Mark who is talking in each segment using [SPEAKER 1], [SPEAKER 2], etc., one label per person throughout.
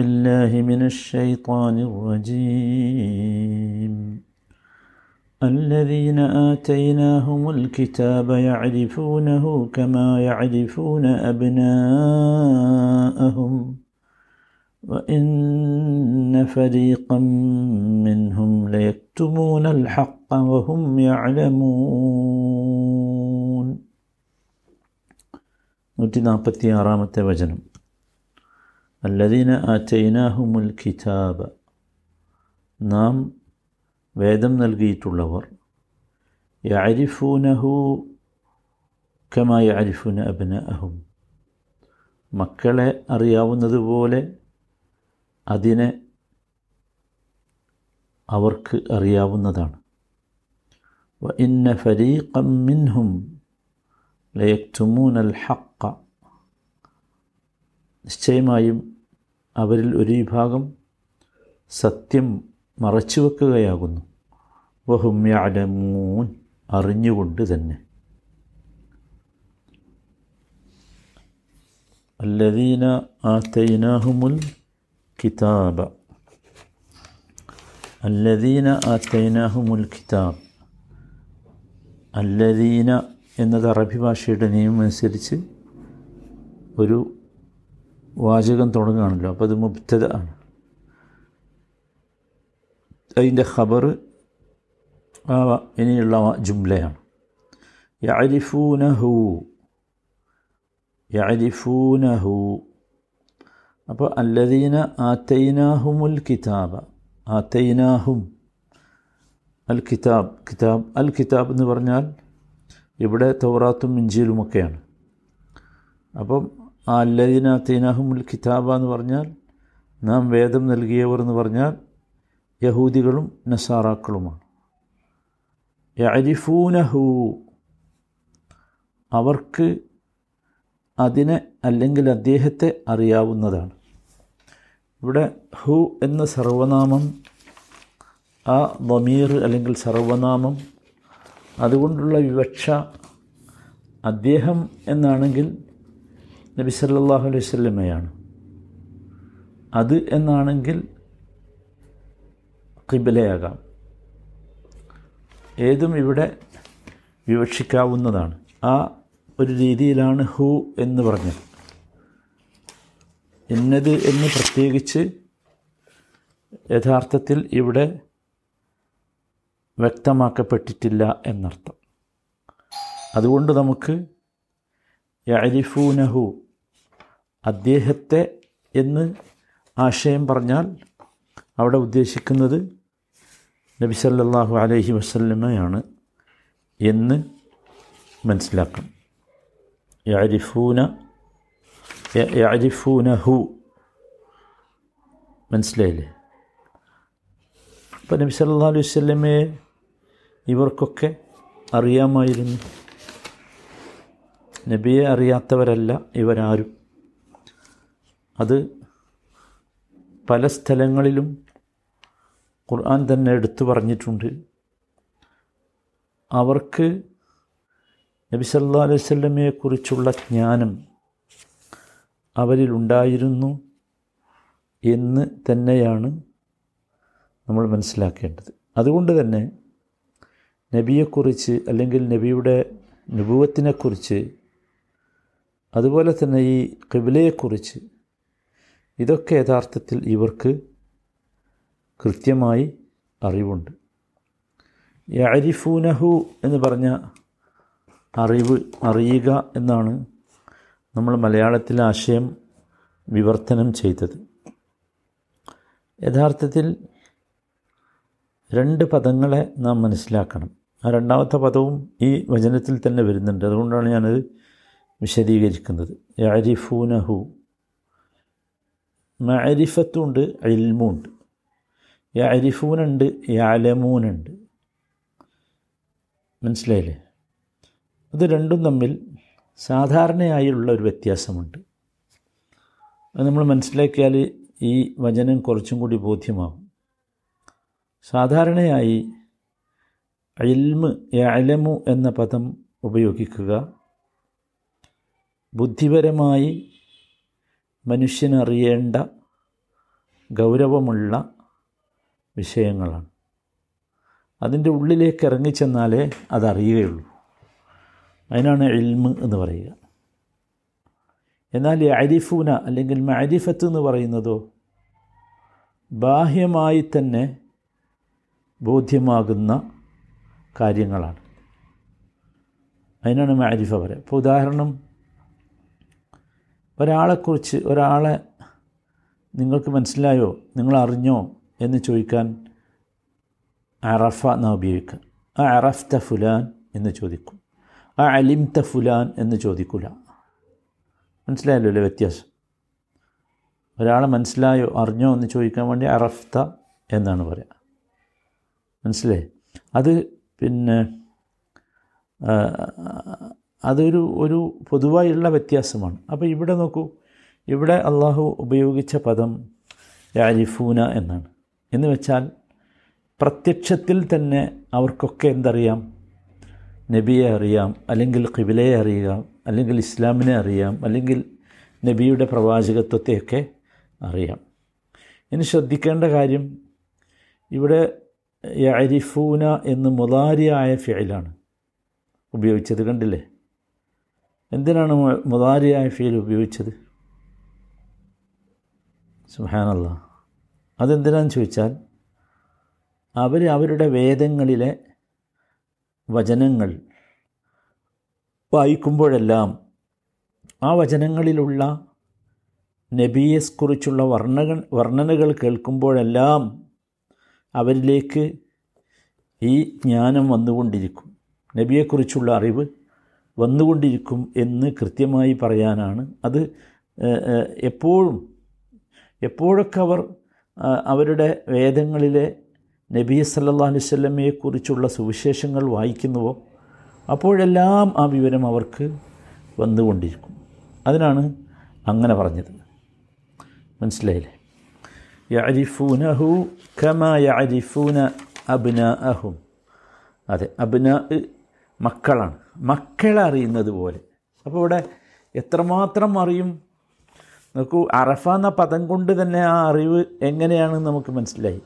[SPEAKER 1] بالله من الشيطان الرجيم الذين آتيناهم الكتاب يعرفونه كما يعرفون أبناءهم وإن فريقا منهم ليكتمون الحق وهم يعلمون നൂറ്റി നാൽപ്പത്തി ആറാമത്തെ വചനം അല്ലദീന ആറ്റൈനാഹുമുൽ കിതാബ. നാം വേദം നൽകിയിട്ടുള്ളവർ യരിഫൂനഹു കമാ യരിഫൂന അബിന അഹും മക്കളെ അറിയാവുന്നതുപോലെ അതിനെ അവർക്ക് അറിയാവുന്നതാണ്. വ ഇന്ന ഫരീഖം മിൻഹും ലയക്തുമൂനൽ ഹക്ക നിശ്ചയമായും അവരിൽ ഒരു വിഭാഗം സത്യം മറച്ചുവെക്കുകയാകുന്നു. വഹുമ്യാലമൂൻ അറിഞ്ഞുകൊണ്ട് തന്നെ. അല്ലദീന ആത്തൈനാഹുമുൽ കിതാബ. അല്ലദീന ആത്തൈനാഹുമുൽ കിതാബ്. അല്ലദീന എന്നത് അറബി ഭാഷയുടെ നിയമം അനുസരിച്ച് ഒരു വാചകം തുടങ്ങുകയാണല്ലോ. അപ്പോൾ അത് മുബ്തദ ആണ്. അതിന്റെ ഖബർ ആ ഇനിയുള്ള ജുംലയാണ്. യരിഫൂനഹു യരിഫൂനഹു അപ്പോൾ അല്ലദീന ആത്തൈനാഹുമുൽ കിതാബ ആത്തൈനാഹും അൽ കിതാബ് കിതാബ് അൽ കിതാബ് എന്ന് പറഞ്ഞാൽ ഇവിടെ തൗറാത്തും ഇഞ്ചിയിലുമൊക്കെയാണ്. അപ്പം ആ അല്ലദീന തീനാഹുമുൽ കിതാബ എന്ന് പറഞ്ഞാൽ നാം വേദം നൽകിയവർ എന്ന് പറഞ്ഞാൽ യഹൂദികളും നസാറാക്കളുമാണ്. യരിഫൂനഹു അവർക്ക് അതിനെ അല്ലെങ്കിൽ അദ്ദേഹത്തെ അറിയാവുന്നതാണ്. ഇവിടെ ഹു എന്ന സർവനാമം ആ ബമീർ അല്ലെങ്കിൽ സർവനാമം അതുകൊണ്ടുള്ള വിവക്ഷ അദ്ദേഹം എന്നാണെങ്കിൽ നബി സല്ലാഹു അലൈഹി സ്വല്ലമ്മയാണ് അത് എന്നാണെങ്കിൽ കിബിലയാകാം ഏതും ഇവിടെ വിവക്ഷിക്കാവുന്നതാണ്. ആ ഒരു രീതിയിലാണ് ഹു എന്ന് പറഞ്ഞത്. ഇന്നത് എന്ന് പ്രത്യേകിച്ച് യഥാർത്ഥത്തിൽ ഇവിടെ വ്യക്തമാക്കപ്പെട്ടിട്ടില്ല എന്നർത്ഥം. അതുകൊണ്ട് നമുക്ക് യരിഫൂനഹു അദ്ദേഹത്തെ എന്ന് ആശയം പറഞ്ഞാൽ അവിടെ ഉദ്ദേശിക്കുന്നത് നബി സല്ലല്ലാഹു അലൈഹി വസല്ലമയാണ് എന്ന് മനസ്സിലാക്കണം യരിഫൂന യരിഫൂനഹു മനസ്സിലായില്ലേ? അപ്പം നബി സല്ലാ അലൈഹി വല്ലമയെ ഇവർക്കൊക്കെ അറിയാമായിരുന്നു. നബിയെ അറിയാത്തവരല്ല ഇവരാരും. അത് പല സ്ഥലങ്ങളിലും ഖുർആൻ തന്നെ എടുത്തു പറഞ്ഞിട്ടുണ്ട്. അവർക്ക് നബി സല്ലാ അലൈഹി സ്വല്ലമയെക്കുറിച്ചുള്ള ജ്ഞാനം അവരിലുണ്ടായിരുന്നു എന്ന് തന്നെയാണ് നമ്മൾ മനസ്സിലാക്കേണ്ടത്. അതുകൊണ്ട് തന്നെ നബിയെക്കുറിച്ച് അല്ലെങ്കിൽ നബിയുടെ നുപുവത്തിനെക്കുറിച്ച് അതുപോലെ തന്നെ ഈ കിബിലയെക്കുറിച്ച് ഇതൊക്കെ യഥാർത്ഥത്തിൽ ഇവർക്ക് കൃത്യമായി അറിവുണ്ട്. യരിഫൂനഹു എന്ന് പറഞ്ഞ അറിവ് അറിയുക എന്നാണ് നമ്മൾ മലയാളത്തിൽ ആശയം വിവർത്തനം ചെയ്തത്. യഥാർത്ഥത്തിൽ രണ്ട് പദങ്ങളെ നാം മനസ്സിലാക്കണം. ആ രണ്ടാമത്തെ പദവും ഈ വചനത്തിൽ തന്നെ വരുന്നുണ്ട്. അതുകൊണ്ടാണ് ഞാനത് വിശദീകരിക്കുന്നത്. യരിഫൂനഹു മരിഫത്തുണ്ട് ഇൽമുണ്ട്. യരിഫൂനുണ്ട് യാലമൂനുണ്ട്. മനസ്സിലായില്ലേ? അത് രണ്ടും തമ്മിൽ സാധാരണയായുള്ള ഒരു വ്യത്യാസമുണ്ട്. അത് നമ്മൾ മനസ്സിലാക്കിയാൽ ഈ വചനം കുറച്ചും കൂടി ബോധ്യമാകും സാധാരണയായി ഇൽമ് യലമു എന്ന പദം ഉപയോഗിക്കുക. ബുദ്ധിപരമായി മനുഷ്യനറിയേണ്ട ഗൗരവമുള്ള വിഷയങ്ങളാണ്. അതിന്റെ ഉള്ളിലേക്ക് ഇറങ്ങിച്ചെന്നാലേ അതറിയുകയുള്ളൂ. അതിനാണ് എൽമ് എന്ന് പറയുക. എന്നാൽ അരിഫൂന അല്ലെങ്കിൽ മരിഫത്ത് എന്ന് പറയുന്നതോ ബാഹ്യമായി തന്നെ ബോധ്യമാകുന്ന കാര്യങ്ങളാണ്. അതിനാണ് മാരിഫ പറയുക. ഇപ്പോൾ ഉദാഹരണം ഒരാളെക്കുറിച്ച് ഒരാളെ നിങ്ങൾക്ക് മനസ്സിലായോ നിങ്ങൾ അറിഞ്ഞോ എന്ന് ചോദിക്കാൻ അറഫ എന്ന ഉപയോഗിക്കുക. ആ അറഫ്ത ഫുലാൻ എന്ന് ചോദിക്കും. ആ അലിംത ഫുലാൻ എന്ന് ചോദിക്കില്ല മനസ്സിലായല്ലോ അല്ലേ വ്യത്യാസം? ഒരാളെ മനസ്സിലായോ അറിഞ്ഞോ എന്ന് ചോദിക്കാൻ വേണ്ടി അറഫ്ത എന്നാണ് പറയുക മനസ്സിലായി? അത് പിന്നെ അതൊരു ഒരു പൊതുവായുള്ള വ്യത്യാസമാണ്. അപ്പോൾ ഇവിടെ നോക്കൂ. ഇവിടെ അള്ളാഹു ഉപയോഗിച്ച പദം യാരിഫൂന എന്നാണ്. എന്ന് വെച്ചാൽ പ്രത്യക്ഷത്തിൽ തന്നെ അവർക്കൊക്കെ എന്തറിയാം? നബിയെ അറിയാം അല്ലെങ്കിൽ കിബിലയെ അറിയാം അല്ലെങ്കിൽ ഇസ്ലാമിനെ അറിയാം അല്ലെങ്കിൽ നബിയുടെ പ്രവാചകത്വത്തെയൊക്കെ അറിയാം. ഇനി ശ്രദ്ധിക്കേണ്ട കാര്യം ഇവിടെ യരിഫൂന എന്ന് മുതാരിയായ ഫിയലാണ് ഉപയോഗിച്ചത് കണ്ടില്ലേ? എന്തിനാണ് മുതാരിയായ ഫീൽ ഉപയോഗിച്ചത്? സുഹാനല്ല അതെന്തിനാന്ന് ചോദിച്ചാൽ അവർ അവരുടെ വേദങ്ങളിലെ വചനങ്ങൾ വായിക്കുമ്പോഴെല്ലാം ആ വചനങ്ങളിലുള്ള നബിയെക്കുറിച്ചുള്ള വർണകൾ വർണനകൾ കേൾക്കുമ്പോഴെല്ലാം അവരിലേക്ക് ഈ ജ്ഞാനം വന്നുകൊണ്ടിരിക്കും. നബിയെക്കുറിച്ചുള്ള അറിവ് വന്നുകൊണ്ടിരിക്കും എന്ന് കൃത്യമായി പറയാനാണ്. അത് എപ്പോഴും എപ്പോഴൊക്കെ അവർ അവരുടെ വേദങ്ങളിലെ നബി സല്ലാ അലുസല്ലമ്മയെക്കുറിച്ചുള്ള സുവിശേഷങ്ങൾ വായിക്കുന്നുവോ അപ്പോഴെല്ലാം ആ വിവരം അവർക്ക് വന്നുകൊണ്ടിരിക്കും. അതിനാണ് അങ്ങനെ പറഞ്ഞത്. മനസ്സിലായില്ലേ? യരിഫൂനഹു കമ യരിഫൂന അബ്ന അഹും അതെ അബ്ന മക്കളാണ്. മക്കളെ അറിയുന്നത് പോലെ. അപ്പോൾ ഇവിടെ എത്രമാത്രം അറിയും? നോക്കൂ അറഫ എന്ന പദം കൊണ്ട് തന്നെ ആ അറിവ് എങ്ങനെയാണെന്ന് നമുക്ക് മനസ്സിലായി.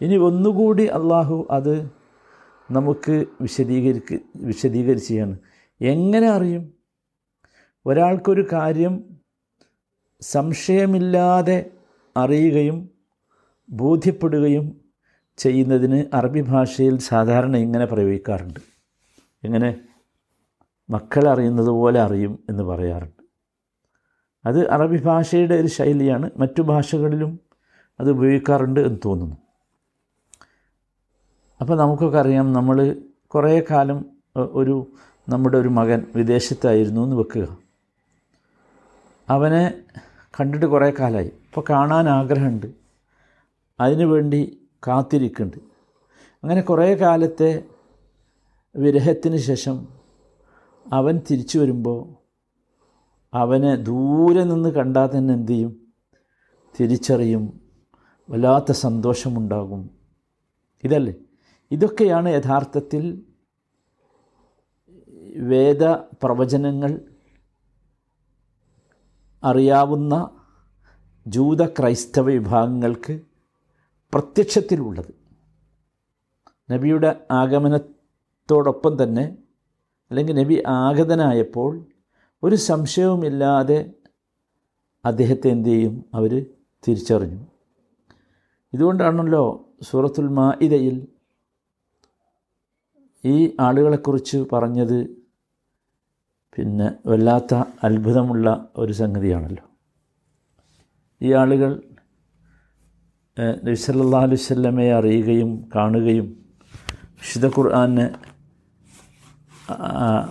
[SPEAKER 1] ഇനി ഒന്നുകൂടി അള്ളാഹു അത് നമുക്ക് വിശദീകരിക്ക് വിശദീകരിക്കുകയാണ് എങ്ങനെ അറിയും? ഒരാൾക്കൊരു കാര്യം സംശയമില്ലാതെ അറിയുകയും ബോധ്യപ്പെടുകയും ചെയ്യുന്നതിന് അറബി ഭാഷയിൽ സാധാരണ ഇങ്ങനെ പ്രയോഗിക്കാറുണ്ട്. എങ്ങനെ? മക്കൾ അറിയുന്നത് പോലെ അറിയും എന്ന് പറയാറുണ്ട്. അത് അറബി ഭാഷയുടെ ഒരു ശൈലിയാണ്. മറ്റു ഭാഷകളിലും അത് ഉപയോഗിക്കാറുണ്ട് എന്ന് തോന്നുന്നു. അപ്പോൾ നമുക്കൊക്കെ അറിയാം നമ്മൾ കുറേ കാലം ഒരു നമ്മുടെ ഒരു മകൻ വിദേശത്തായിരുന്നു എന്ന് വെക്കുക. അവനെ കണ്ടിട്ട് കുറേ കാലമായി ഇപ്പോൾ കാണാൻ ആഗ്രഹമുണ്ട്. അതിനു വേണ്ടി കാത്തിരിക്കുന്നുണ്ട്. അങ്ങനെ കുറേ കാലത്തെ വിരഹത്തിന് ശേഷം അവൻ തിരിച്ചു വരുമ്പോൾ അവനെ ദൂരെ നിന്ന് കണ്ടാൽ തന്നെ എന്തു ചെയ്യും? തിരിച്ചറിയും. വല്ലാത്ത സന്തോഷമുണ്ടാകും. ഇതല്ലേ? ഇതൊക്കെയാണ് യഥാർത്ഥത്തിൽ വേദ പ്രവചനങ്ങൾ അറിയാവുന്ന ജൂത ക്രൈസ്തവ വിഭാഗങ്ങൾക്ക് പ്രത്യക്ഷത്തിലുള്ളത്. നബിയുടെ ആഗമനത്തോടൊപ്പം തന്നെ അല്ലെങ്കിൽ നബി ആഗതനായപ്പോൾ ഒരു സംശയവുമില്ലാതെ അദ്ദേഹത്തെ എന്തു ചെയ്യും? അവർ തിരിച്ചറിഞ്ഞു. ഇതുകൊണ്ടാണല്ലോ സൂറത്തുൽ മാഇദയിൽ ഈ ആളുകളെക്കുറിച്ച് പറഞ്ഞത് പിന്നെ വല്ലാത്ത അത്ഭുതമുള്ള ഒരു സംഗതിയാണല്ലോ. ഈ ആളുകൾ നബിസല്ലാ അലുസല്ലമയെ അറിയുകയും കാണുകയും വിശുദ്ധ ഖുർആാനെ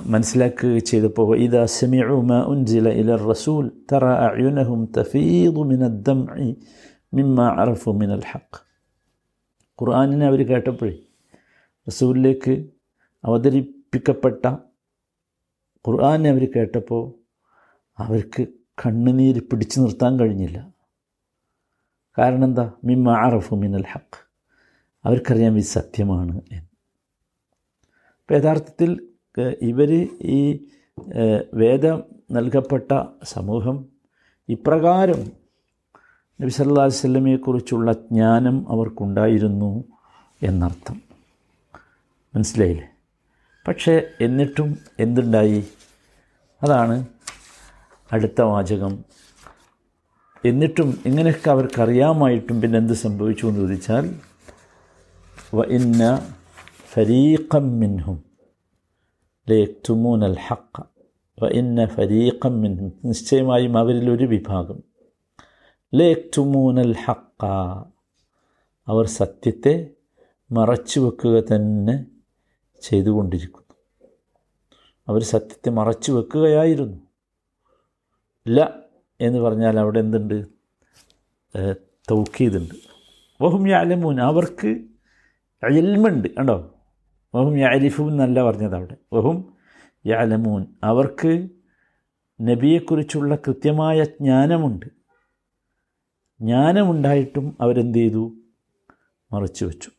[SPEAKER 1] മനസ്സിലാക്കുകയും ചെയ്തപ്പോൾ ഇതാ സെമിഉ മാ ഉൻസില ഇല റസൂൽ തറ അയുനഹും തഫീദു മിന ദംഇ മിമ്മ അറഫു മിനൽ ഹക്ക് ഖുർആാനിനെ അവർ കേട്ടപ്പോഴേ റസൂലിലേക്ക് അവതരിപ്പിക്കപ്പെട്ട ഖുർആാനെ അവർ കേട്ടപ്പോൾ അവർക്ക് കണ്ണുനീര് പിടിച്ചു നിർത്താൻ കഴിഞ്ഞില്ല. കാരണം എന്താ മിമ്മ അറഫു മിനൽ ഹക്ക് അവർക്കറിയാം ഇത് സത്യമാണ് എന്ന്. അപ്പോൾ യഥാർത്ഥത്തിൽ ഇവർ ഈ വേദം നൽകപ്പെട്ട സമൂഹം ഇപ്രകാരം നബി സല്ലാ വല്ലമയെക്കുറിച്ചുള്ള ജ്ഞാനം അവർക്കുണ്ടായിരുന്നു എന്നർത്ഥം. മനസ്സിലായില്ലേ? പക്ഷേ എന്നിട്ടും എന്തുണ്ടായി? അതാണ് അടുത്ത വാചകം. എന്നിട്ടും ഇങ്ങനെയൊക്കെ അവർക്കറിയാമായിട്ടും പിന്നെ എന്ത് സംഭവിച്ചു എന്ന് ചോദിച്ചാൽ വ ഇന്ന ഫരീഖം മിൻഹും. ലയക്തുമൂൻ അൽ ഹക്ക ഇന്ന ഫരീഖം മിൻ നിശ്ചയമായും അവരിൽ ഒരു വിഭാഗം ലയക്തുമൂൻ അൽ ഹക്ക അവർ സത്യത്തെ മറച്ചു വെക്കുക തന്നെ ചെയ്തുകൊണ്ടിരിക്കുന്നു അവർ സത്യത്തെ മറച്ചു വെക്കുകയായിരുന്നു. ല എന്ന് പറഞ്ഞാൽ അവിടെ എന്തുണ്ട്? തൗക്കീതുണ്ട് വഹും യാലമൂൻ. അവർക്ക് എൽമുണ്ട് കണ്ടോ? വഹും യാലിഫു എന്നല്ല പറഞ്ഞത് അവിടെ. വഹും യാലമൂൻ അവർക്ക് നബിയെക്കുറിച്ചുള്ള കൃത്യമായ ജ്ഞാനമുണ്ട്. ജ്ഞാനമുണ്ടായിട്ടും അവരെന്ത് ചെയ്തു മറച്ചു വെച്ചു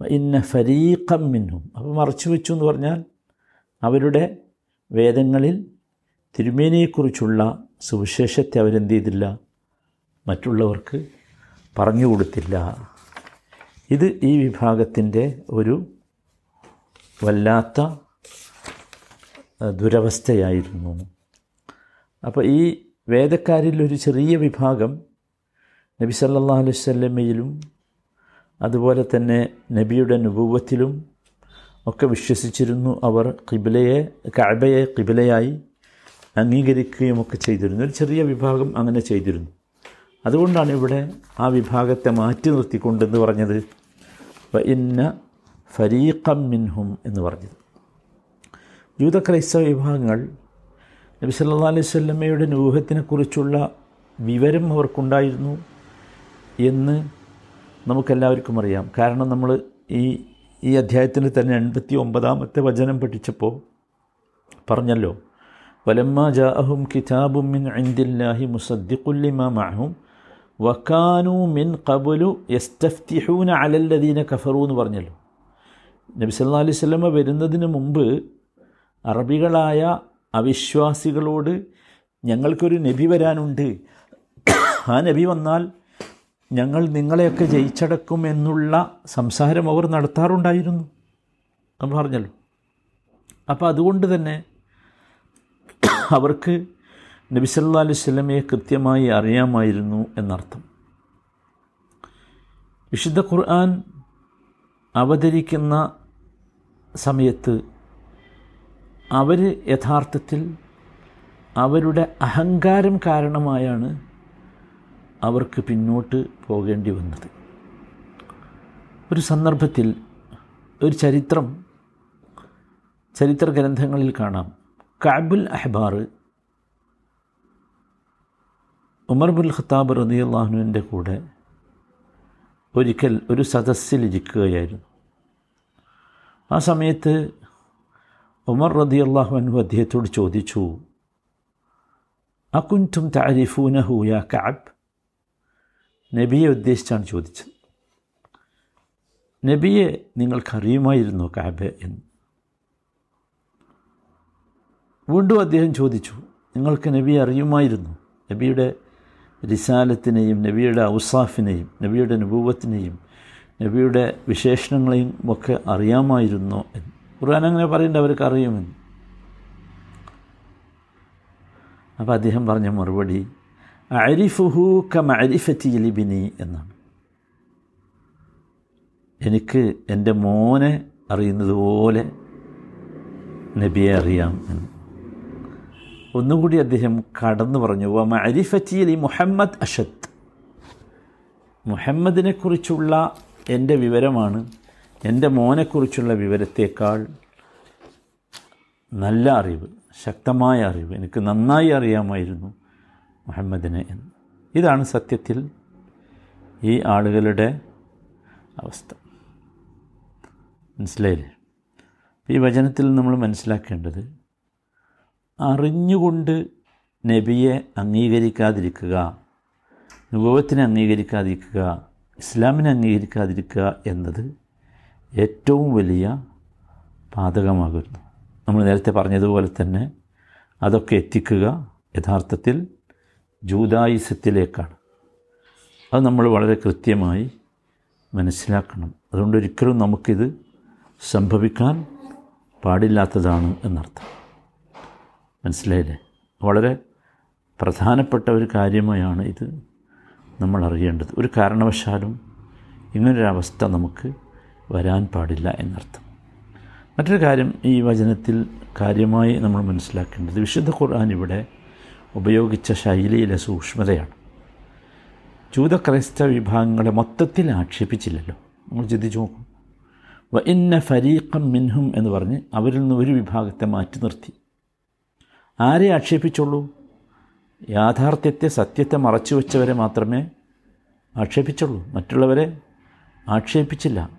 [SPEAKER 1] ഇന്ന ഫരീഖം മിന്നും അപ്പോൾ മറച്ചു വെച്ചു എന്ന് പറഞ്ഞാൽ അവരുടെ വേദങ്ങളിൽ തിരുമേനിയെക്കുറിച്ചുള്ള സുവിശേഷത്തെ അവരെന്ത് ചെയ്തില്ല മറ്റുള്ളവർക്ക് പറഞ്ഞു കൊടുത്തില്ല ഇത് ഈ വിഭാഗത്തിന്റെ ഒരു വല്ലാത്ത ദുരവസ്ഥയായിരുന്നു. അപ്പോൾ ഈ വേദക്കാരിൽ ഒരു ചെറിയ വിഭാഗം നബി സല്ലാ അലൈഹി സ്വല്ലമ്മയിലും അതുപോലെ തന്നെ നബിയുടെ നുപൂവത്തിലും ഒക്കെ വിശ്വസിച്ചിരുന്നു അവർ കിബിലയെ കഅബയെ കിബിലയായി അംഗീകരിക്കുകയും ഒക്കെ ചെയ്തിരുന്നു. ഒരു ചെറിയ വിഭാഗം അങ്ങനെ ചെയ്തിരുന്നു. അതുകൊണ്ടാണ് ഇവിടെ ആ വിഭാഗത്തെ മാറ്റി നിർത്തിക്കൊണ്ടെന്ന് പറഞ്ഞത്. ഇന്ന ഫരീഖം മിൻഹും എന്ന് പറഞ്ഞത്. ജൂത ക്രൈസ്തവ വിഭാഗങ്ങൾ നബി സല്ലാ അലൈഹി സ്വല്ലമ്മയുടെ നൂഹത്തിനെക്കുറിച്ചുള്ള വിവരം അവർക്കുണ്ടായിരുന്നു എന്ന് നമുക്കെല്ലാവർക്കും അറിയാം. കാരണം നമ്മൾ ഈ ഈ അധ്യായത്തിൽ തന്നെ എൺപത്തി ഒമ്പതാമത്തെ വചനം പഠിച്ചപ്പോൾ പറഞ്ഞല്ലോ വലമ്മ ജാഅഹും കിതാബും മിൻ ഇന്ദില്ലാഹി മുസദ്ദിഖുല്ലിമ മഅഹും വക്കാനു മിൻ കബുലു യസ്തഫ്തിഹൂന അലല്ലദീന കഫറു എന്ന് പറഞ്ഞല്ലോ. നബി സല്ലാ അലൈഹി സ്വലമ വരുന്നതിന് മുമ്പ് അറബികളായ അവിശ്വാസികളോട് ഞങ്ങൾക്കൊരു നബി വരാനുണ്ട്. ആ നബി വന്നാൽ ഞങ്ങൾ നിങ്ങളെയൊക്കെ ജയിച്ചടക്കും എന്നുള്ള സംസാരം അവർ നടത്താറുണ്ടായിരുന്നു. നമ്മൾ പറഞ്ഞല്ലോ. അപ്പോൾ അതുകൊണ്ട് തന്നെ അവർക്ക് നബി സല്ലാ അലൈഹി സ്വലമയെ കൃത്യമായി അറിയാമായിരുന്നു എന്നർത്ഥം. വിശുദ്ധ ഖുർആൻ അവതരിക്കുന്ന സമയത്ത് അവർ യഥാർത്ഥത്തിൽ അവരുടെ അഹങ്കാരം കാരണമായാണ് അവർക്ക് പിന്നോട്ട് പോകേണ്ടി വന്നത്. ഒരു സന്ദർഭത്തിൽ ഒരു ചരിത്രം ചരിത്ര ഗ്രന്ഥങ്ങളിൽ കാണാം. കാബുൽ അഹ്ബാർ ഉമർ ബുൽ ഖത്താബ് റതി അള്ളാഹുവിന്റെ കൂടെ ഒരിക്കൽ ഒരു സദസ്സിലിരിക്കുകയായിരുന്നു ആ സമയത്ത് ഉമർ റതി അള്ളാഹു അനു അദ്ദേഹത്തോട് ചോദിച്ചു അക്കുന്റും താരിഫൂനഹു യാ കാബ് നബിയെ ഉദ്ദേശിച്ചാണ് ചോദിച്ചത്. നബിയെ നിങ്ങൾക്കറിയുമായിരുന്നു കാബ് എന്ന്? വീണ്ടും അദ്ദേഹം ചോദിച്ചു നിങ്ങൾക്ക് നബിയെ അറിയുമായിരുന്നു? നബിയുടെ റിസാലത്തിനെയും നബിയുടെ ഔസാഫിനെയും നബിയുടെ അനുഭവത്തിനെയും നബിയുടെ വിശേഷണങ്ങളെയും ഒക്കെ അറിയാമായിരുന്നോ എന്ന്. ഖുർആൻ അങ്ങനെ പറയേണ്ട അവർക്ക് അറിയുമെന്ന്. അപ്പോൾ അദ്ദേഹം പറഞ്ഞ മറുപടി അരിഫുഹു കം അരിഫത്തി ലിബിനി എന്നാണ്. എനിക്ക് എന്റെ മോനെ അറിയുന്നത് പോലെ നബിയെ അറിയാം എന്ന്. ഒന്നുകൂടി അദ്ദേഹം കടന്നു പറഞ്ഞു വ മരിഫറ്റി അലി മുഹമ്മദ് അഷത്ത് മുഹമ്മദിനെക്കുറിച്ചുള്ള എന്റെ വിവരമാണ്. എന്റെ മോനെക്കുറിച്ചുള്ള വിവരത്തേക്കാൾ നല്ല അറിവ് ശക്തമായ അറിവ് എനിക്ക് നന്നായി അറിയാമായിരുന്നു മുഹമ്മദിനെ എന്ന്. ഇതാണ് സത്യത്തിൽ ഈ ആളുകളുടെ അവസ്ഥ. മനസ്സിലായില്ലേ? ഈ വചനത്തിൽ നമ്മൾ മനസ്സിലാക്കേണ്ടത് അറിഞ്ഞുകൊണ്ട് നബിയെ അംഗീകരിക്കാതിരിക്കുക നുഭവത്തിനെ അംഗീകരിക്കാതിരിക്കുക ഇസ്ലാമിനെ അംഗീകരിക്കാതിരിക്കുക എന്നത് ഏറ്റവും വലിയ പാതകമാകുന്നു. നമ്മൾ നേരത്തെ പറഞ്ഞതുപോലെ തന്നെ അതൊക്കെ എത്തിക്കുക യഥാർത്ഥത്തിൽ ജൂതായുസത്തിലേക്കാണ് അത് നമ്മൾ വളരെ കൃത്യമായി മനസ്സിലാക്കണം. അതുകൊണ്ട് ഒരിക്കലും നമുക്കിത് സംഭവിക്കാൻ പാടില്ലാത്തതാണ് എന്നർത്ഥം. മനസ്സിലായില്ലേ? വളരെ പ്രധാനപ്പെട്ട ഒരു കാര്യമായാണ് ഇത്. നമ്മൾ അറിയേണ്ടത് ഒരു കാരണവശാലും ഇങ്ങനൊരവസ്ഥ നമുക്ക് വരാൻ പാടില്ല എന്നർത്ഥം. മറ്റൊരു കാര്യം ഈ വചനത്തിൽ കാര്യമായി നമ്മൾ മനസ്സിലാക്കേണ്ടത് വിശുദ്ധ ഖുർആൻ ഇവിടെ ഉപയോഗിച്ച ശൈലിയിലെ സൂക്ഷ്മതയാണ്. ജൂത ക്രൈസ്തവ വിഭാഗങ്ങളെ മൊത്തത്തിൽ ആക്ഷേപിച്ചില്ലല്ലോ. നമ്മൾ ചിന്തിച്ചു നോക്കും. വ ഇന്ന ഫരീഖം മിൻഹും എന്ന് പറഞ്ഞ് അവരിൽ നിന്ന് ഒരു വിഭാഗത്തെ മാറ്റി നിർത്തി. ആരെ ആക്ഷേപിച്ചുള്ളൂ? യാഥാർത്ഥ്യത്തെ സത്യത്തെ മറച്ചു വെച്ചവരെ മാത്രമേ ആക്ഷേപിച്ചുള്ളൂ. മറ്റുള്ളവരെ ആക്ഷേപിച്ചില്ല.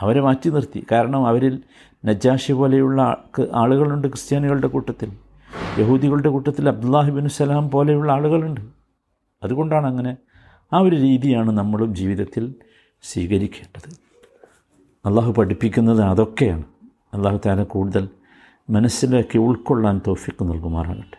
[SPEAKER 1] അവരെ മാറ്റി നിർത്തി. കാരണം അവരിൽ നജാഷി പോലെയുള്ള ആളുകളുണ്ട് ക്രിസ്ത്യാനികളുടെ കൂട്ടത്തിൽ. യഹൂദികളുടെ കൂട്ടത്തിൽ അബ്ദുല്ലാഹിബിൻ സലാം പോലെയുള്ള ആളുകളുണ്ട്. അതുകൊണ്ടാണ് അങ്ങനെ ആ ഒരു രീതിയാണ് നമ്മളും ജീവിതത്തിൽ സ്വീകരിക്കേണ്ടത്. അള്ളാഹു പഠിപ്പിക്കുന്നത് അതൊക്കെയാണ്. അള്ളാഹു താല കൂടുതൽ മനസ്സിലാക്കി ഉൾക്കൊള്ളാൻ തോഫിക്ക് നൽകുമാറാകട്ടെ.